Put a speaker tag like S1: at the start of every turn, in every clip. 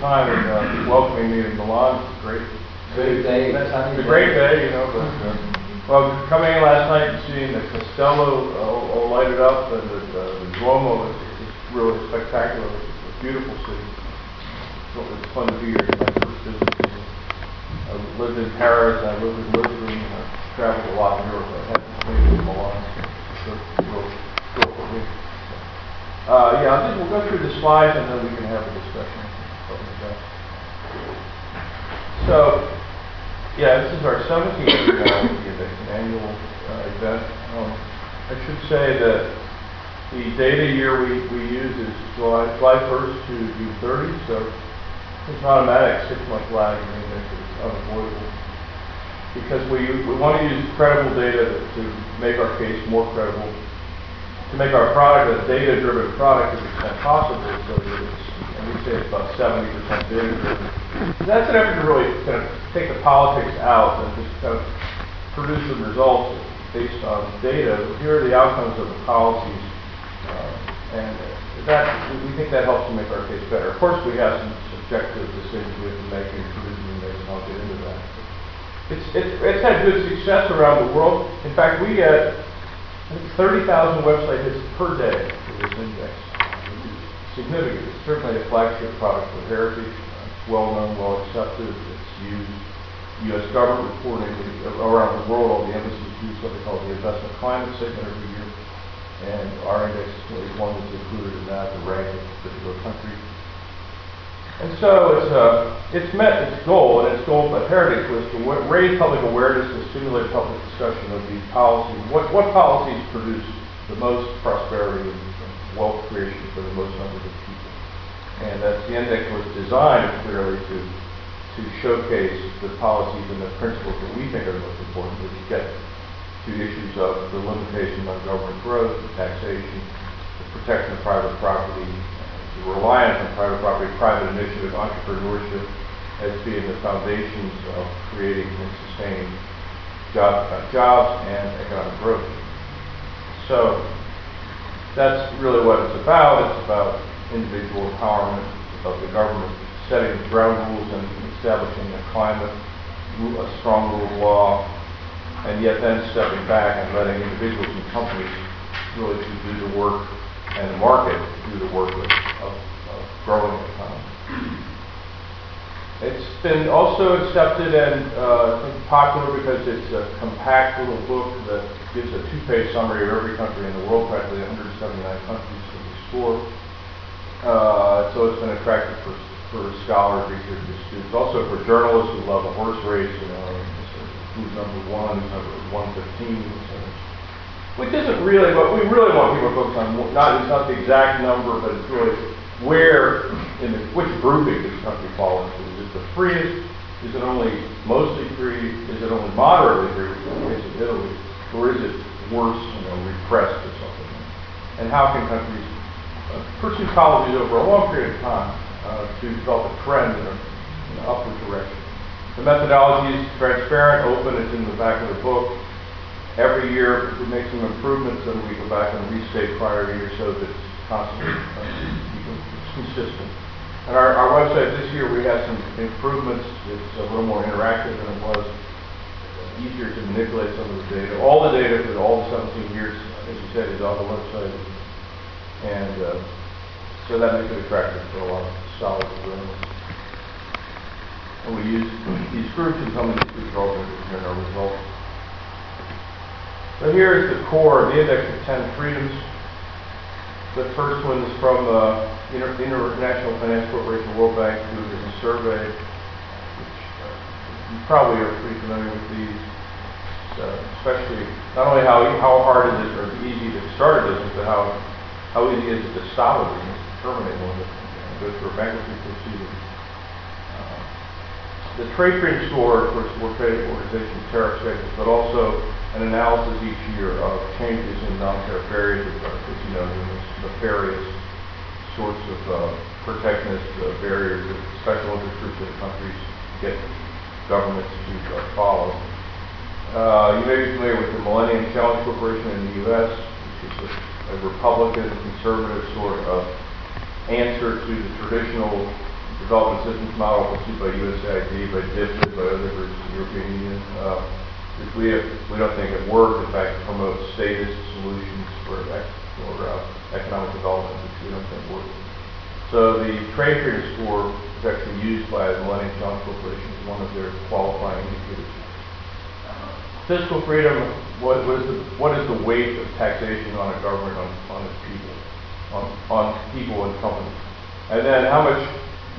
S1: time and uh, welcoming me to Milan. It's great.
S2: Great day,
S1: It's a great day, you know, but, uh, well, coming in last night and seeing the Castello uh, all lighted up and the uh, the Duomo, it's really spectacular. It's a beautiful city. So It's fun to be here. It's my first visit. I lived in Paris, I lived in Lisbon, and I traveled a lot in Europe. I haven't been to Milan, so it's real, for me. Uh, yeah, I'll just, we'll go through the slides and then we can have a discussion. So, yeah, this is our seventeenth year now with the an annual uh, event. Um, I should say that the data year we, we use is July, July first to June 30th, so it's automatic six-month lag, I mean, it's it's unavoidable. Because we, we want to use credible data to make our case more credible, to make our product a data-driven product the extent possible, so that it's, we say it's about seventy percent data-driven. That's an effort to really kind of take the politics out and just kind of produce the results based on data. Here are the outcomes of the policies, uh, and that, we- think that helps to make our case better. Of course, we have some subjective decisions we have to make in provisioning this, and I'll get into that. It's, it's, it's had good success around the world. In fact, we get, I think, thirty thousand website hits per day for this index, significant. It's certainly a flagship product for Heritage. It's well-known, well-accepted. It's used, U.S. government reporting around the world, all the embassies use something called the investment climate statement every year. And our index is one that's included in that, the rank of particular countries. And so it's, uh, it's met its goal, and its goal at Heritage was to raise public awareness and stimulate public discussion of these policies. What, what policies produce the most prosperity wealth creation for the most numbers of people? And that's, the index was designed clearly to, to showcase the policies and the principles that we think are most important, which get to issues of the limitation on government growth, the taxation, the protection of private property, the reliance on private property, private initiative, entrepreneurship as being the foundations of creating and sustaining job, uh, jobs and economic growth. So that's really what it's about. It's about individual empowerment, it's about the government setting ground rules and establishing a climate, a strong rule of law, and yet then stepping back and letting individuals and companies really do the work and the market do the work of, of, of growing the economy. It's been also accepted and uh, popular because it's a compact little book that gives a two-page summary of every country in the world, practically 179 countries to explore. Uh, so it's been attractive for, for scholars, researchers, students, also for journalists who love a horse race, you know, who's number one, who's number 115, etc. Which isn't really, what we really want people to focus on, not, it's not the exact number, but it's really where, in the, which grouping this country falls into? Is the freest? Is it only mostly free? Is it only moderately free, is the case of Italy? Or is it worse, you know, repressed or something? And how can countries uh, pursue policies over a long period of time uh, to develop a trend in in an upward direction? The methodology is transparent, open, it's in the back of the book. Every year, we make some improvements, and we go back and restate prior years so that it's constantly, uh, consistent. And our, our website this year, we had some improvements. It's a little more interactive than it was, easier to manipulate some of the data. All the data for all the 17 years, as you said, is on the website. And uh, so that makes it attractive for a lot of and journalists. And we use these groups and some of these groups are our results. So here is the core of the Index of 10 Freedoms. The first one is from uh, Inter- International Finance Corporation World Bank, did a survey, which uh, you probably are pretty familiar with these, uh, especially not only how, how hard is it or easy to start a business, but how, how easy is it to stop a business, terminate one, go through a bankruptcy proceeding. Uh, The trade premium score, of course, World Trade Organization tariff schedules, but also an analysis each year of changes in non-tariff barriers, which are, you know, the nefarious sorts of uh, protectionist uh, barriers that special interest groups in countries get governments to uh, follow. Uh, you may be familiar with the Millennium Challenge Corporation in the U.S., which is a, a Republican, conservative sort of answer to the traditional development systems model pursued by USAID, by DFID, by other groups in the European Union, uh, which we have, we don't think have worked. In fact, promotes statist solutions for, for uh, economic development, which we don't think work. So the trade freedom score is actually used by the Millennium Challenge Corporation as one of their qualifying indicators. Fiscal freedom, what, what is the, what is the weight of taxation on a government, on, on its people, on, on people and companies? And then how much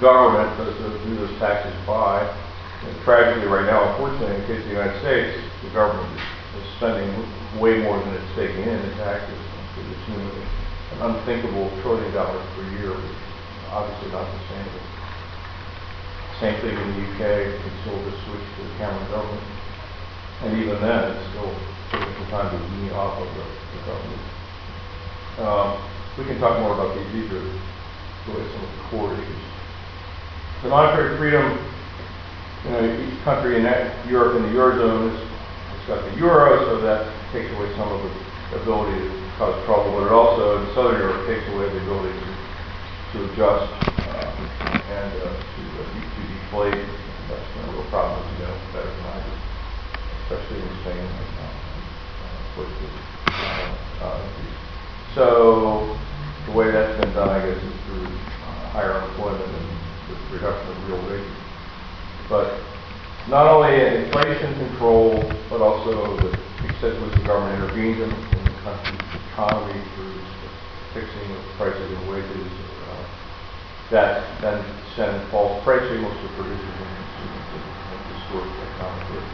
S1: government does, do those taxes buy? And Tragically, right now, unfortunately, in the case of the United States, the government is spending way more than it's taking in in taxes to the tune of an unthinkable trillion dollars per year, which is obviously not sustainable. Same thing in the UK, until the switch to the Cameron government. And even then, it's still taking some time to wean off of the, the government. Um, we can talk more about these, these are really some of the core issues. The monetary freedom, you know, each country in that, Europe in the Eurozone it's got the euro, so that takes away some of the ability to cause trouble, but it also, in Southern Europe, takes away the ability to, to adjust, uh, and, uh, to, uh, to deflate. That's been a real problem, you know, better than I do especially in Spain right now, uh, with the, uh, uh. So, the way that's been done, I guess, is through uh, higher unemployment and the reduction of real wages. But not only inflation control, but also the extent to which the government intervenes in, country's economy through fixing of prices and wages, uh, that then send false price signals to producers and consumers and and distort economic growth.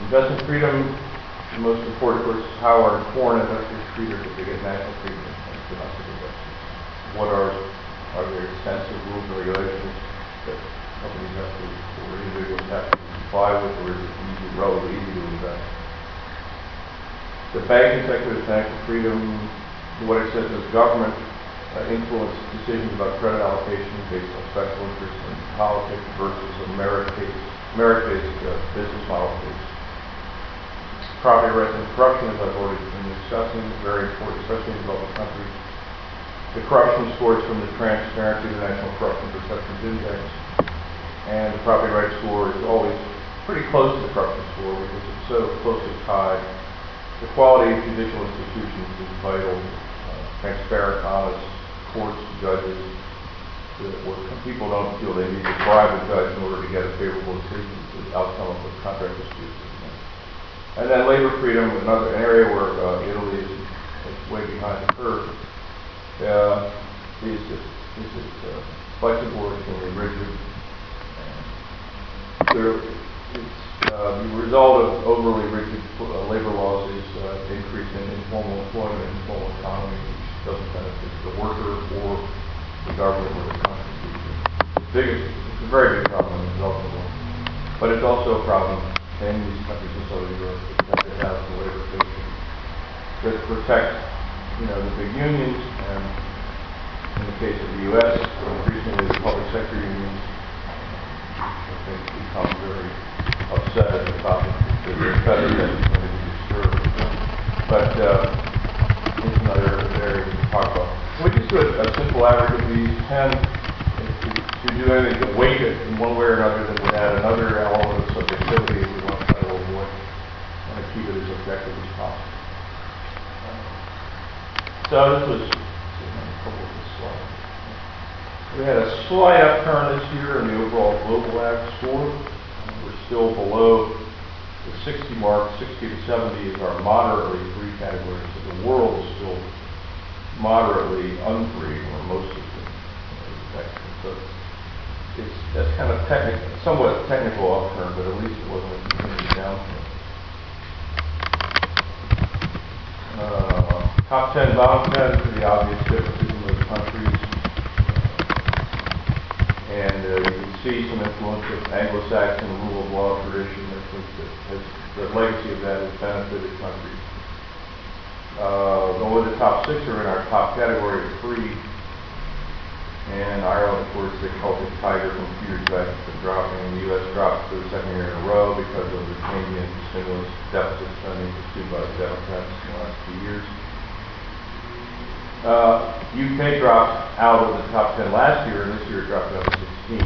S1: Investment freedom, the most important, is how are foreign investors treated if they get national treatment as domestic investors? What are, are there extensive rules and regulations that companies have to, or individuals have to comply with, or is it easy, relatively? The banking sector is financial freedom, what it says is government uh, influence decisions about credit allocation based on special interests in politics versus a merit-based, merit-based uh, business model property rights and corruption, as I've already been discussing, very important, especially in developing countries. The corruption scores from the Transparency International Corruption Perceptions Index, and the property rights score is always pretty close to the corruption score because it's so closely tied. The quality of judicial institutions is vital, uh, transparent, honest courts, judges, where people don't feel they need to bribe a judge in order to get a favorable decision, the outcome of a contract dispute. And then labor freedom, another area where uh, Italy is, is way behind the curve. Uh, is it, is it uh, flexible extremely rigid? There, it's, uh, the result of overly rigid uh, labor laws is uh, increase in informal employment informal economy, which doesn't benefit the worker or the government or the. It's the biggest, it's a very big problem in the developing world. But it's also a problem in these countries in Southern Europe that they have the labor code that protect, you know, the big unions and in the case of the U.S., increasingly the public sector unions, I think become very upset at the topic that they're better than going to be disturbed. But, uh, it's another area we. We just do a, a simple average of these ten, if to, to do anything to weight it in one way or another, then we add another element of subjectivity we want to try to avoid, to keep it as objective as possible. So this was. We had a slight upturn this year in the overall global ag score. We're still below the 60 mark. 60 to 70 is our moderately free category. So the world is still moderately unfree, or most of the infections. So it's, that's kind of technical, somewhat technical upturn, but at least it wasn't a downturn. Uh, Top 10, bottom 10, pretty obvious differences in those countries. And uh, you can see some influence of Anglo-Saxon rule of law tradition that that has, the legacy of that has benefited countries. Uh, only the top six are in our top category of free. And Ireland, of course, they call it tiger from a few years back, been dropping. The U.S. dropped for the second year in a row because of the Keynesian stimulus deficit spending pursued by the Democrats in the last few years. Uh, UK dropped out of the top 10 last year, and this year dropped down to 16.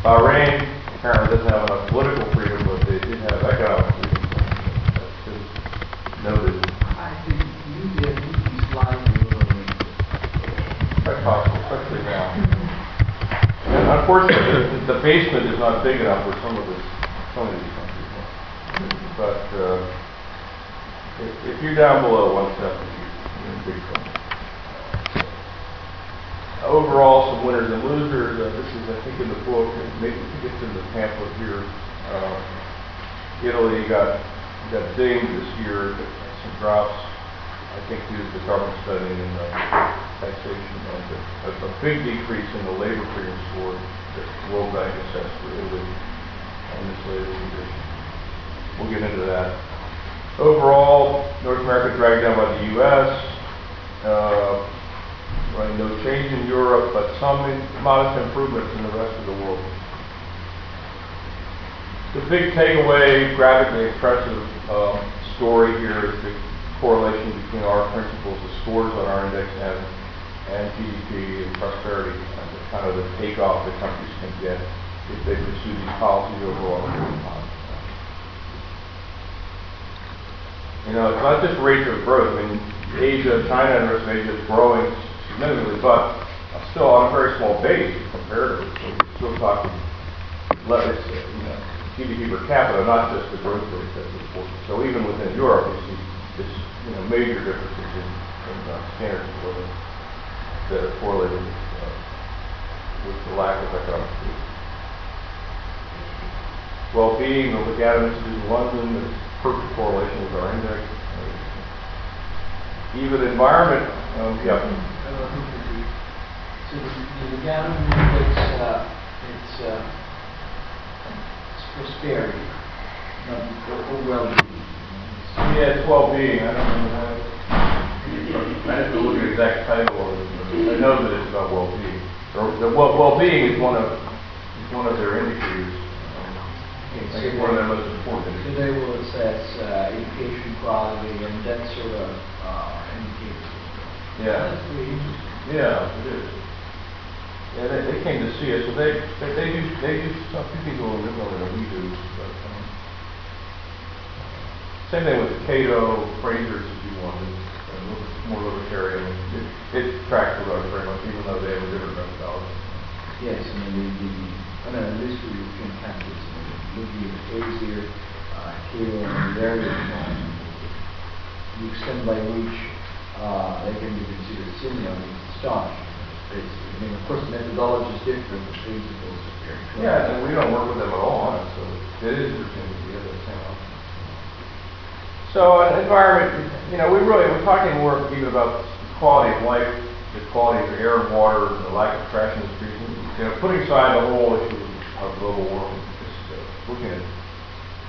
S1: Bahrain apparently doesn't have enough political freedom, but they did have economic freedom. That's been noted.
S2: I think you did You're sliding a little bit.
S1: Quite possible, especially now. and unfortunately, the basement is not big enough for some of this, some of these countries. But uh, if, if you're down below 170, Overall, some winners and losers. Uh, this is, I think, in the book, and maybe I think it's in the pamphlet here. Uh, Italy got got dinged this year, some drops. I think due to the carbon study and the taxation of the, a, a big decrease in the labor freedom score that World Bank assessed for Italy on this latest edition. We'll get into that. Overall, North America dragged down by the U.S. Uh, right, no change in Europe, but some modest improvements in the rest of the world. The big takeaway, graphically impressive um, story here is the correlation between our principles, the scores on our index and, and GDP and prosperity, and the kind of the takeoff that countries can get if they pursue these policies overall. You know, it's not just rate of growth. I mean, Asia, China and the rest of Asia is growing significantly, but still on a very small base comparatively. So we're still talking, let us, you know, GDP per capita, not just the growth rate that's important. So even within Europe, you see this, you know, major differences in, in uh, standards of living that are correlated with, uh, with the lack of economic freedom. Well-being, the Legatum Institute in London, is perfect correlation with our index. Even environment, um, yeah,
S2: Uh, So the, the Lugano index, uh, it's, uh, it's prosperity, not, well-being.
S1: yeah, it's well-being, I don't know how. I have to look at the exact title of I know that it's about well-being. The well, well-being is one of, is one of their indicators. I think one of their most important
S2: Today will assess, uh, education quality and that sort of, uh, indicators.
S1: Yeah.
S2: That's pretty interesting.
S1: Yeah, it is. Yeah, they, they came to see us, so they, they, they do, they do, some few people a little bit more than we do, but, um, same thing with Cato, Fraser's if you wanted, a little bit more libertarian, it, it tracks the road very much, even though they have a different methodology.
S2: Yes, I mean, the, the, on a list of European countries, looking at uh, Cato, and various, um, the extent by which, uh, they can be considered similar is astonishing. It's, I mean, of course, the methodology is different, the principles are very close.
S1: Yeah, and we don't work with them at all on it, so it is interesting to see that same option. So, an environment, you know, we really, we're talking more even about quality of life, the quality of air and water, the lack of trash in the streets. You know, putting aside the whole issue of global warming, just uh, looking at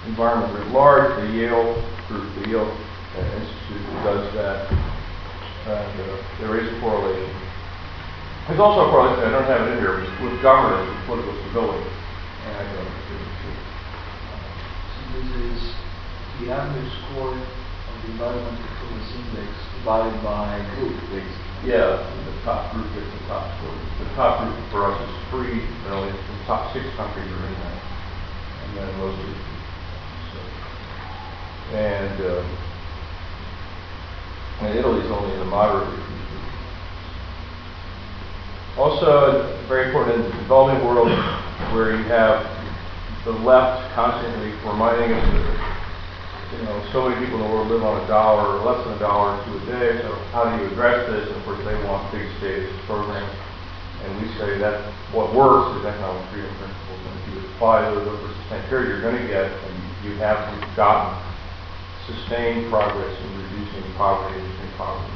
S1: environment at large, the Yale group, the Yale uh, Institute does that, and uh, there is a correlation. There's also a correlation, I don't have it in here, with- with governance and political stability. And, I don't
S2: So this is the average score of the environmental performance index divided by group, basically.
S1: Yeah, the top group gets the top score. The top group for us is three, really, the top six countries are in that. And then most of the, so. And, uh, and Italy's only in the moderate. Also, very important in the developing world, where you have the left constantly reminding us that, you know, so many people in the world live on a dollar or less than a dollar two a day, so how do you address this? And of course, they want big status programs. And we say that what works is economic freedom principles. And if you apply those over a sustained period, you're going to get, and you have gotten, sustained progress in reducing poverty and poverty.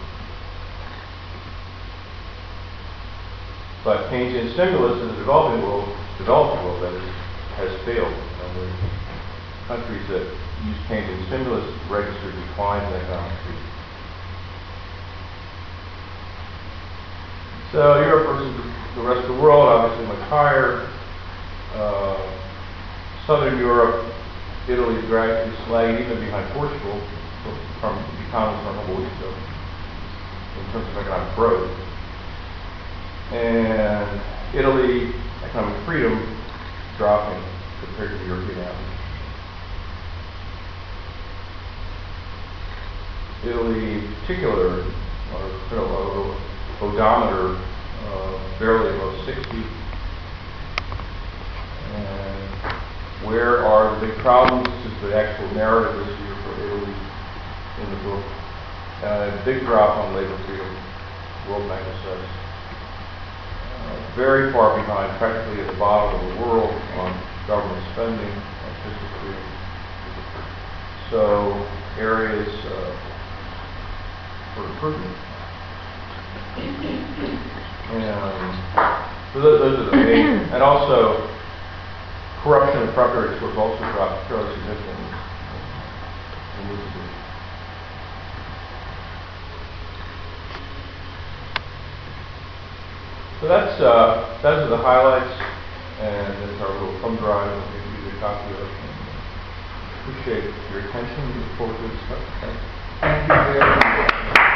S1: But Keynesian stimulus in the developing world, developed world that is, has failed. And the countries that use Keynesian stimulus register declines in economic freedom. So Europe versus the rest of the world, obviously much higher. Uh, Southern Europe, Italy dragged is lagging even behind Portugal from, economies from weeks ago. in terms of economic growth. And Italy, economic freedom dropping compared to the European average. Italy in particular, kind odometer, uh, barely above 60. And where are the big problems? This is the actual narrative this year for Italy in the book. Uh, big drop on labor field, World Bank says. Uh, very far behind, practically at the bottom of the world on government spending and fiscal freedom. So areas uh, for improvement. And so those, those are the main, and also corruption and preparatory was also dropped fairly significantly. So that's, uh, those are the highlights, and that's our little thumb drive, and we give you a copy of Appreciate your attention, look forward to the discussion. Thank.
S2: Thank you very much.